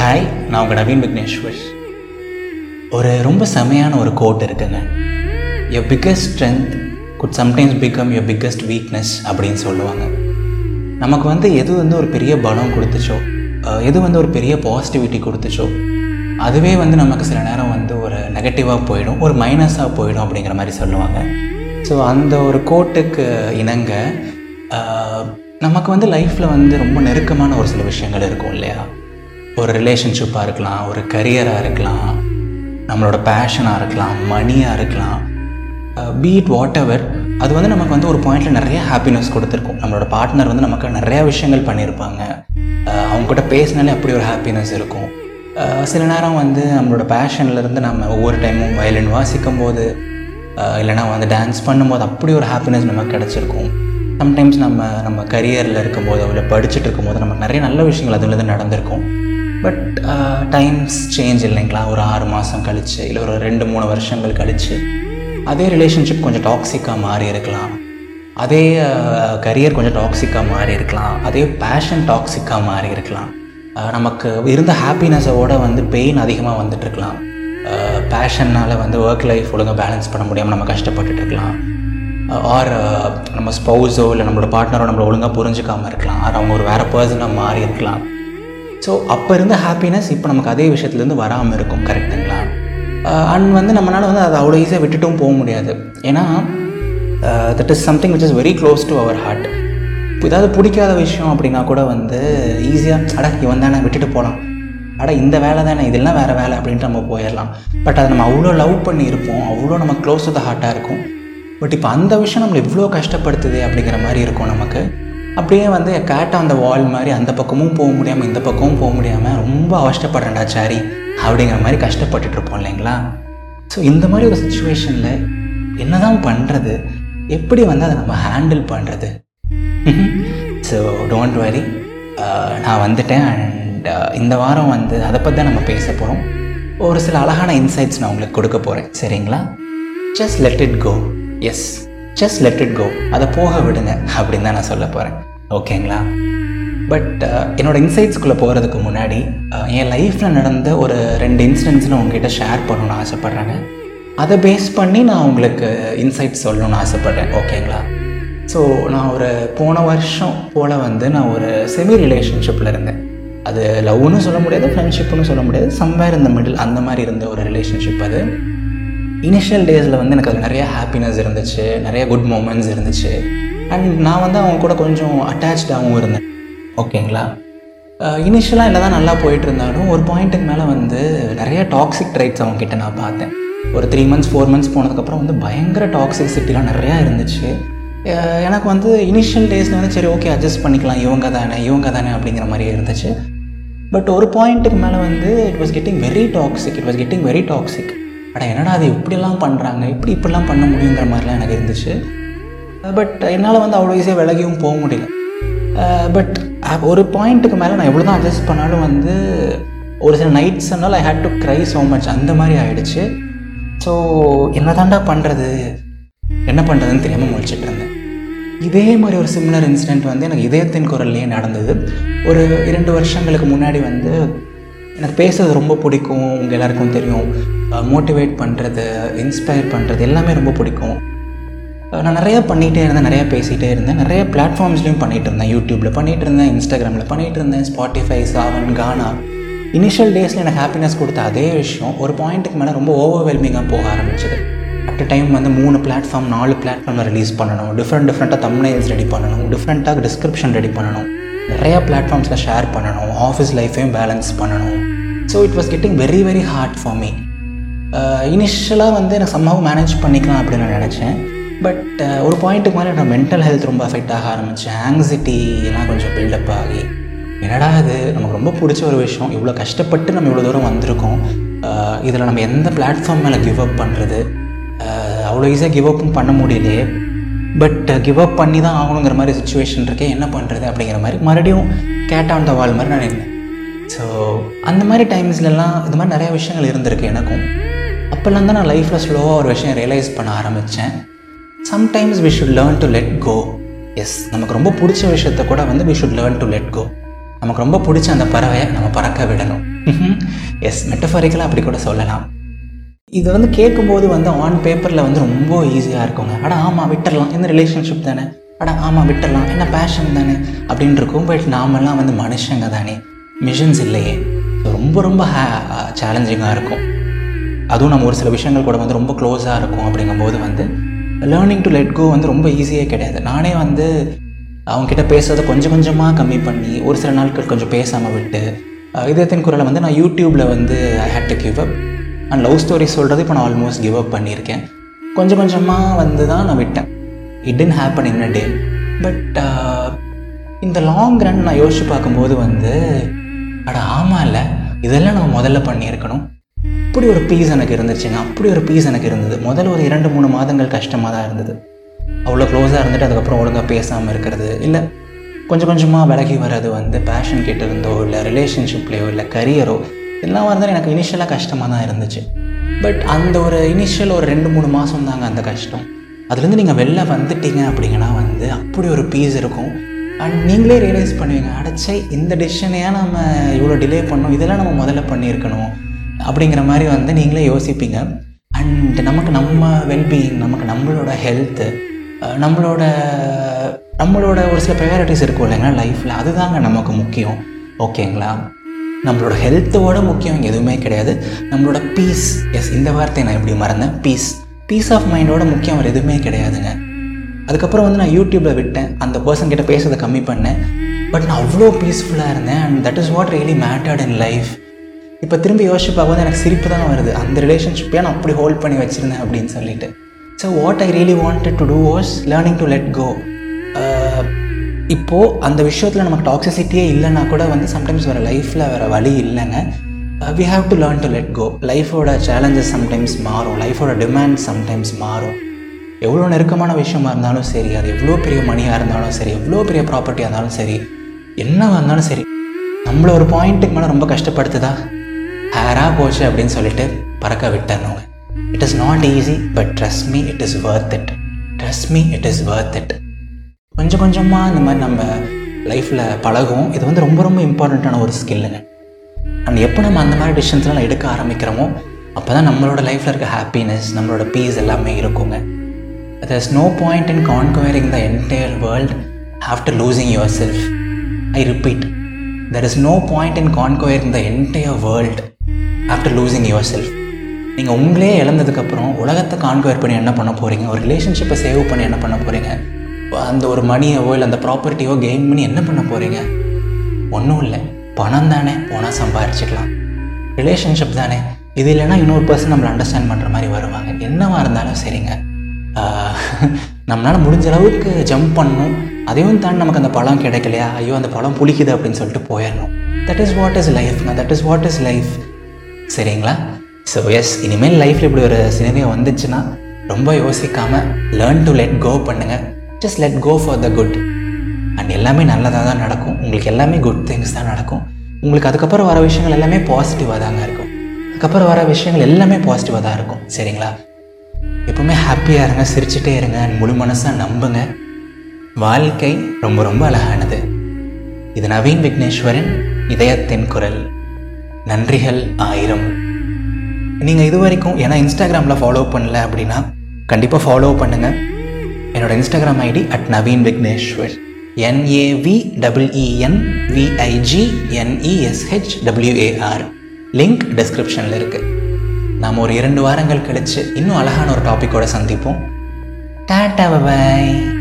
Hi நான் உங்கள் நவீன் விக்னேஸ்வர். ஒரு ரொம்ப செமையான ஒரு கோட் இருக்குங்க. Your biggest strength could sometimes become your biggest weakness அப்படின்னு சொல்லுவாங்க. நமக்கு வந்து எது வந்து ஒரு பெரிய பலம் கொடுத்துச்சோ எது வந்து ஒரு பெரிய பாசிட்டிவிட்டி கொடுத்துச்சோ அதுவே வந்து நமக்கு சில நேரம் வந்து ஒரு நெகட்டிவாக போயிடும் ஒரு மைனஸாக போயிடும் அப்படிங்கிற மாதிரி சொல்லுவாங்க. ஸோ அந்த ஒரு கோட்டுக்கு இணங்க நமக்கு வந்து லைஃப்பில் வந்து ரொம்ப நெருக்கமான ஒரு சில விஷயங்கள் இருக்கும் இல்லையா? ஒரு ரிலேஷன்ஷிப்பாக இருக்கலாம் ஒரு கரியராக இருக்கலாம் நம்மளோட பேஷனாக இருக்கலாம் மணியாக இருக்கலாம் பீட் வாட் எவர் அது வந்து நமக்கு வந்து ஒரு பாயிண்டில் நிறைய ஹாப்பினஸ் கொடுத்துருக்கும். நம்மளோட பார்ட்னர் வந்து நமக்கு நிறையா விஷயங்கள் பண்ணியிருப்பாங்க. அஹ் அவங்க கூட பேசினாலே அப்படி ஒரு ஹாப்பினஸ் இருக்கும். சில நேரம் வந்து நம்மளோட பேஷன்லேருந்து நம்ம ஒவ்வொரு டைமும் வயலின் வாசிக்கும் போது இல்லைனா வந்து டான்ஸ் பண்ணும்போது அப்படி ஒரு ஹாப்பினஸ் நமக்கு கிடச்சிருக்கும். சம்டைம்ஸ் நம்ம நம்ம கரியரில் இருக்கும்போது இல்லை படிச்சுட்டு இருக்கும்போது நமக்கு நிறைய நல்ல விஷயங்கள் அதுலேருந்து நடந்திருக்கும். பட் டைம்ஸ் சேஞ்ச் இல்லைங்களா? ஒரு ஆறு மாதம் கழிச்சு இல்லை ஒரு ரெண்டு மூணு வருஷங்கள் கழிச்சு அதே ரிலேஷன்ஷிப் கொஞ்சம் டாக்ஸிக்காக மாறி இருக்கலாம். அதே uh, கரியர் கொஞ்சம் டாக்ஸிக்காக மாறி இருக்கலாம். அதே பேஷன் டாக்ஸிக்காக மாறி இருக்கலாம். Uh, நமக்கு இருந்த ஹாப்பினஸோட வந்து பெயின் அதிகமாக வந்துட்டுருக்கலாம் பேஷன்னால் uh, வந்து ஒர்க் லைஃப் ஒழுங்காக பேலன்ஸ் பண்ண முடியாமல் நம்ம கஷ்டப்பட்டுட்டு இருக்கலாம். ஆர் நம்ம ஸ்பௌஸோ இல்லை நம்மளோட பார்ட்னரோ நம்மளை ஒழுங்காக புரிஞ்சுக்காமல் இருக்கலாம். ஆர் அவங்க ஒரு வேறு பர்சனாக மாறி இருக்கலாம். ஸோ அப்போ இருந்த ஹாப்பினஸ் இப்போ நமக்கு அதே விஷயத்துலேருந்து வராமல் இருக்கும். கரெக்டுங்களா அண்ட் uh, வந்து நம்மளால் வந்து அதை அவ்வளோ ஈஸியாக விட்டுட்டும் போக முடியாது. ஏன்னா that is something which is very close to our heart இப்போ ஏதாவது பிடிக்காத விஷயம் அப்படின்னா கூட வந்து ஈஸியாக அட இவன் தானே விட்டுட்டு போகலாம் அட இந்த வேலை தானே இதெல்லாம் வேறு வேலை அப்படின்ட்டு நம்ம போயிடலாம். பட் அதை நம்ம அவ்வளோ லவ் பண்ணி இருப்போம் அவ்வளோ நம்ம க்ளோஸ் டு த ஹார்ட்டாக இருக்கும். பட் இப்போ அந்த விஷயம் நம்மளை இவ்வளோ கஷ்டப்படுத்துது அப்படிங்கிற மாதிரி இருக்கும் நமக்கு. அப்படியே வந்து கேட் அந்த வால் மாதிரி அந்த பக்கமும் போக முடியாமல் இந்த பக்கமும் போக முடியாமல் ரொம்ப அவஷ்டப்படுறேன்டா சாரி. அப்படிங்கிற மாதிரி கஷ்டப்பட்டுட்டு இருப்போம் இல்லைங்களா? ஸோ இந்த மாதிரி ஒரு சுச்சுவேஷனில் என்னதான் பண்ணுறது எப்படி வந்து அதை நம்ம ஹேண்டில் பண்ணுறது ஸோ டோன்ட் வரி நான் வந்துட்டேன் அண்ட் இந்த வாரம் வந்து அதை பற்றி தான் நம்ம பேச போகிறோம் ஒரு சில அழகான இன்சைட்ஸ் நான் உங்களுக்கு கொடுக்க போகிறேன் சரிங்களா? Just let it go yes just let it go அதை போக விடுங்க அப்படின்னு தான் நான் சொல்ல போகிறேன் ஓகேங்களா பட் uh, என்னோடய இன்சைட்ஸ்குள்ளே போகிறதுக்கு முன்னாடி uh, என் லைஃப்பில் நடந்த ஒரு ரெண்டு இன்சிடென்ட்ஸ் நான் உங்ககிட்ட ஷேர் பண்ணணும்னு ஆசைப்பட்றேங்க. அதை பேஸ் பண்ணி நான் உங்களுக்கு இன்சைட்ஸ் சொல்லணும்னு ஆசைப்பட்றேன். ஓகேங்களா ஸோ நான் ஒரு போன வருஷம் போல் வந்து நான் ஒரு செமி ரிலேஷன்ஷிப்பில் இருந்தேன். அது லவ்னு சொல்ல முடியாது ஃப்ரெண்ட்ஷிப்னு சொல்ல முடியாது சம்வேர் இந்த மிடில் அந்த மாதிரி இருந்த ஒரு ரிலேஷன்ஷிப் அது. இனிஷியல் டேஸில் வந்து எனக்கு அது நிறைய ஹாப்பினஸ் இருந்துச்சு நிறைய குட் மூமெண்ட்ஸ் இருந்துச்சு. அண்ட் நான் வந்து அவங்க கூட கொஞ்சம் அட்டாச்சாகவும் இருந்தேன். ஓகேங்களா இனிஷியலாக இல்லை தான் நல்லா போயிட்டு இருந்தாலும் ஒரு பாயிண்ட்டுக்கு மேலே வந்து நிறைய டாக்ஸிக் ட்ரைட்ஸ் அவங்கக்கிட்ட நான் பார்த்தேன். ஒரு த்ரீ மந்த்ஸ் ஃபோர் மந்த்ஸ் போனதுக்கப்புறம் வந்து பயங்கர டாக்ஸிசிட்டிலாம் நிறையா இருந்துச்சு. எனக்கு வந்து இனிஷியல் டேஸில் வந்து சரி ஓகே அட்ஜஸ்ட் பண்ணிக்கலாம். இவங்க தானே இவங்க தானே அப்படிங்கிற மாதிரி இருந்துச்சு. பட் ஒரு பாயிண்ட்டுக்கு மேலே வந்து it was getting very toxic it was getting very toxic அட என்னடா அது இப்படிலாம் பண்ணுறாங்க இப்படி இப்படிலாம் பண்ண முடியுங்கிற மாதிரிலாம் எனக்கு இருந்துச்சு. பட் என்னால் வந்து அவ்வளோ ஈஸியாக விலகியும் போக முடியல. பட் ஒரு பாயிண்ட்டுக்கு மேலே நான் எவ்வளோ தான் அட்ஜஸ்ட் பண்ணாலும் வந்து ஒரு சில nights I had to cry so much அந்த மாதிரி ஆகிடுச்சு ஸோ என்ன தாண்டா பண்ணுறது என்ன பண்ணுறதுன்னு தெரியாமல் முழிச்சிட்டு இருந்தேன் இதே மாதிரி ஒரு சிம்லர் இன்சிடெண்ட் வந்து எனக்கு இதயத்தின் குரல்லையே நடந்தது. ஒரு இரண்டு வருஷங்களுக்கு முன்னாடி வந்து எனக்கு பேசுறது ரொம்ப பிடிக்கும் உங்கள் எல்லாருக்கும் தெரியும். மோட்டிவேட் பண்ணுறது இன்ஸ்பயர் பண்ணுறது எல்லாமே ரொம்ப பிடிக்கும். நான் நிறையா பண்ணிகிட்டே இருந்தேன் நிறையா பேசிகிட்டே இருந்தேன். நிறைய பிளாட்ஃபார்ம்ஸ்லேயும் பண்ணிகிட்டு இருந்தேன் யூடியூப்பில் பண்ணிகிட்டு இருந்தேன் இன்ஸ்டாகிராமில் பண்ணிகிட்டு இருந்தேன் ஸ்பாட்டிஃபை சாவன் கானா இனிஷியல் டேஸில் எனக்கு ஹாப்பினஸ் கொடுத்த அதே விஷயம். ஒரு பாயிண்ட்டுக்கு மேலே ரொம்ப ஓவர்வெல்மிங்காக போக ஆரம்பிச்சது. அட் டைம் வந்து மூணு பிளாட்ஃபார்ம் நாலு பிளாட்ஃபார்மில் ரிலீஸ் பண்ணணும். டிஃப்ரெண்ட் டிஃப்ரெண்ட்டாக தம்னைல்ஸ் ரெடி பண்ணணும். டிஃப்ரெண்ட்டாக டிஸ்கிரிப்ஷன் ரெடி பண்ணணும். நிறையா பிளாட்ஃபார்ம்ஸில் ஷேர் பண்ணணும். ஆஃபீஸ் லைஃபையும் பேலன்ஸ் பண்ணணும். So it was getting very very hard for me இனிஷியலாக வந்து எனக்கு சம்மாவும் மேனேஜ் பண்ணிக்கலாம் அப்படின்னு நான் நினச்சேன். பட் uh, ஒரு பாயிண்ட்டுக்கு மேலே நான் மென்டல் ஹெல்த் ரொம்ப அஃபெக்ட் ஆக ஆரம்பித்தேன் ஆங்ஸைட்டி எல்லாம் கொஞ்சம் பில்டப் ஆகி. என்னடா இது? நமக்கு ரொம்ப பிடிச்ச ஒரு விஷயம். இவ்வளோ கஷ்டப்பட்டு நம்ம இவ்வளோ தூரம் வந்திருக்கோம். Uh, இதில் நம்ம எந்த பிளாட்ஃபார்ம் மேலே கிவ் அப் பண்ணுறது அவ்வளோ ஈஸியாக கிவ் அப்பும் பண்ண முடியலையே. பட் கிவ் uh, அப் பண்ணி தான் ஆகணுங்கிற மாதிரி சுச்சுவேஷன் இருக்கே என்ன பண்ணுறது அப்படிங்கிற மாதிரி மறுபடியும் கேட் ஆன் த வால் மாதிரி நான் நின்னேன். ஸோ அந்த மாதிரி டைம்ஸ்லலாம் இது மாதிரி நிறையா விஷயங்கள் இருந்திருக்கு எனக்கும். அப்போல்லாம் தான் நான் லைஃப்பில் ஸ்லோவாக ஒரு விஷயம் ரியலைஸ் பண்ண ஆரம்பித்தேன் sometimes we should learn to let go yes நமக்கு ரொம்ப பிடிச்ச விஷயத்த கூட வந்து we should learn to let go நமக்கு ரொம்ப பிடிச்ச அந்த பறவையை நம்ம பறக்க விடணும். எஸ் மெட்டஃபரிக்கலாக அப்படி கூட சொல்லலாம். இது வந்து கேட்கும்போது வந்து ஆன் பேப்பரில் வந்து ரொம்ப ஈஸியாக இருக்குங்க. அட ஆமாம் விட்டுடலாம் என்ன ரிலேஷன்ஷிப் தானே? அட ஆமாம் விட்டுடலாம் என்ன பேஷன் தானே? அப்படின்னு இருக்கும். பட் நாமெல்லாம் வந்து மனுஷங்க தானே. மிஷின்ஸ் இல்லையே. ரொம்ப ரொம்ப ஹே சேலஞ்சிங்காக இருக்கும். அதுவும் நம்ம ஒரு சில விஷயங்கள் கூட வந்து ரொம்ப க்ளோஸாக இருக்கும் அப்படிங்கும்போது வந்து லேர்னிங் டு லெட் கோ வந்து ரொம்ப ஈஸியே கிடையாது. நானே வந்து அவங்ககிட்ட பேசுறதை கொஞ்சம் கொஞ்சமாக கம்மி பண்ணி ஒரு சில நாட்கள் கொஞ்சம் பேசாமல் விட்டு இதயத்தின் குரலை வந்து நான் யூடியூப்பில் வந்து I had to give up and love story சொல்கிறது இப்போ நான் ஆல்மோஸ்ட் கிவ் அப் பண்ணியிருக்கேன். கொஞ்சம் கொஞ்சமாக வந்து தான் நான் விட்டேன். It didn't happen in a day but இந்த லாங் ரன் நான் யோசிச்சு பார்க்கும்போது வந்து அட ஆமாம் இல்லை இதெல்லாம் நம்ம முதல்ல பண்ணியிருக்கணும். அப்படி ஒரு பீஸ் எனக்கு இருந்துச்சுங்க அப்படி ஒரு பீஸ் எனக்கு இருந்தது. முதல்ல ஒரு இரண்டு மூணு மாதங்கள் கஷ்டமாக தான் இருந்தது. அவ்வளோ க்ளோஸாக இருந்துட்டு அதுக்கப்புறம் ஒழுங்காக பேசாமல் இருக்கிறது இல்லை கொஞ்சம் கொஞ்சமாக விலகி வர்றது வந்து பேஷன் கிட்ட இருந்தோ இல்லை ரிலேஷன்ஷிப்லேயோ இல்லை கரியரோ இதெல்லாம் இருந்தாலும் எனக்கு இனிஷியலாக கஷ்டமாக தான் இருந்துச்சு. பட் அந்த ஒரு இனிஷியல் ஒரு ரெண்டு மூணு மாதம் தாங்க அந்த கஷ்டம். அதுலேருந்து நீங்கள் வெளில வந்துட்டீங்க அப்படிங்கன்னா வந்து அப்படி ஒரு பீஸ் இருக்கும். அண்ட் நீங்களே ரியலைஸ் பண்ணுவீங்க அடைச்சே இந்த டிசிஷனையாக நம்ம இவ்வளோ டிலே பண்ணோம் இதெல்லாம் நம்ம முதல்ல பண்ணியிருக்கணும் அப்படிங்கிற மாதிரி வந்து நீங்களே யோசிப்பீங்க. அண்ட் நமக்கு நம்ம வெல்பீயிங் நமக்கு நம்மளோட ஹெல்த்து நம்மளோட நம்மளோட ஒரு சில ப்ரையாரிட்டிஸ் இருக்கும் இல்லைங்களா லைஃப்பில் அதுதாங்க நமக்கு முக்கியம். ஓகேங்களா நம்மளோட ஹெல்த்தோட முக்கியம் எதுவுமே கிடையாது. நம்மளோட பீஸ் எஸ் இந்த வார்த்தையை நான் எப்படி மறந்தேன்? பீஸ் பீஸ் ஆஃப் மைண்டோட முக்கியம் அவர் எதுவுமே கிடையாதுங்க. அதுக்கப்புறம் வந்து நான் யூடியூப்பில் விட்டேன். அந்த பர்சன் கிட்ட பேசுறதை கம்மி பண்ணேன். பட் நான் அவ்வளோ பீஸ்ஃபுல்லாக இருந்தேன். And that is what really mattered in life இப்போ திரும்பி யோசிச்சு பார்க்கும்போது எனக்கு சிரிப்பு தான் வருது. அந்த ரிலேஷன்ஷிப்பே நான் அப்படி ஹோல்ட் பண்ணி வச்சுருந்தேன் அப்படின்னு சொல்லிட்டு. So what I really wanted to do was learning to let go இப்போது அந்த விஷயத்தில் நமக்கு டாக்ஸிசிட்டியே இல்லைன்னா கூட வந்து சம்டைம்ஸ் வேறு லைஃப்பில் வேறு வழி இல்லைங்க. We have to learn to let go லைஃபோட சேலஞ்சஸ் சம்டைம்ஸ் மாறும். லைஃபோட டிமாண்ட் சம்டைம்ஸ் மாறும். எவ்வளோ நெருக்கமான விஷயமா இருந்தாலும் சரி அது எவ்வளோ பெரிய மணியாக இருந்தாலும் சரி எவ்வளோ பெரிய ப்ராப்பர்ட்டியாக இருந்தாலும் சரி என்னவாக இருந்தாலும் சரி நம்மள ஒரு பாயிண்ட்டுக்கு மேலே ரொம்ப கஷ்டப்படுத்துதா? ஹேராக போச்சு அப்படின்னு சொல்லிட்டு பறக்க விட்டுறணுங்க. It is not easy but trust me it is worth it trust me it is worth it கொஞ்சம் கொஞ்சமாக இந்த மாதிரி நம்ம லைஃப்பில் பழகும். இது வந்து ரொம்ப ரொம்ப இம்பார்ட்டண்ட்டான ஒரு ஸ்கில்லுங்க அண்ட் எப்போ நம்ம அந்த மாதிரி டிசிஷன்ஸ்லாம் எடுக்க ஆரம்பிக்கிறோமோ அப்போ தான் நம்மளோட லைஃப்பில் இருக்க ஹாப்பினஸ் நம்மளோட பீஸ் எல்லாமே இருக்குங்க. There point in conquering the entire world after losing yourself I repeat there is no point in conquering the entire world after losing yourself நீங்கள் உங்களே இழந்ததுக்கப்புறம் உலகத்தை கான்கொயர் பண்ணி என்ன பண்ண போகிறீங்க ஒரு ரிலேஷன்ஷிப்பை சேவ் பண்ணி என்ன பண்ண போகிறீங்க அந்த ஒரு மணியவோ இல்லை அந்த ப்ராப்பர்ட்டியோ கெயின் பண்ணி என்ன பண்ண போகிறீங்க ஒன்றும் இல்லை. பணம் தானே போனால் சம்பாரிச்சுக்கலாம். ரிலேஷன்ஷிப் தானே. இது இல்லைன்னா இன்னொரு பர்சன் நம்மளை அண்டர்ஸ்டாண்ட் பண்ணுற மாதிரி வருவாங்க. என்னவாக இருந்தாலும் சரிங்க. நம்மளால் முடிஞ்ச அளவுக்கு ஜம்ப் பண்ணணும். அதையும் தாண்டி நமக்கு அந்த பழம் கிடைக்கலையா? ஐயோ அந்த பழம் புளிக்குது அப்படின்னு சொல்லிட்டு போயிடணும். That is what is லைஃப்னா that is what is life சரிங்களா? ஸோ எஸ் இனிமேல் லைஃப்பில் இப்படி ஒரு சினிமே வந்துச்சுன்னா ரொம்ப யோசிக்காமல் லேர்ன் டு லெட் கோ பண்ணுங்கள் just let go for the good and எல்லாமே நல்லதாக தான் நடக்கும். உங்களுக்கு எல்லாமே குட் திங்ஸ் தான் நடக்கும். உங்களுக்கு அதுக்கப்புறம் வர விஷயங்கள் எல்லாமே பாசிட்டிவாக தாங்க இருக்கும். அதுக்கப்புறம் வர விஷயங்கள் எல்லாமே பாசிட்டிவாக தான் இருக்கும். சரிங்களா? எப்பவுமே ஹாப்பியாக இருங்க சிரிச்சுட்டே இருங்க முழு மனசாக நம்புங்க. வாழ்க்கை ரொம்ப ரொம்ப அழகானது. இது நவீன் விக்னேஸ்வரின் இதயத்தின் குரல். நன்றிகள் ஆயிரம். நீங்கள் இது வரைக்கும் ஏன்னா இன்ஸ்டாகிராமில் ஃபாலோ பண்ணல அப்படின்னா கண்டிப்பாக ஃபாலோ பண்ணுங்கள் என்னோட Instagram ID at Naveen Vigneshwar N A V double E N V I G N E S H W A R link டிஸ்கிரிப்ஷனில் இருக்குது நாம் ஒரு இரண்டு வாரங்கள் கழித்து இன்னும் அழகான ஒரு டாப்பிக்கோடு சந்திப்போம். டாட்டா பாய்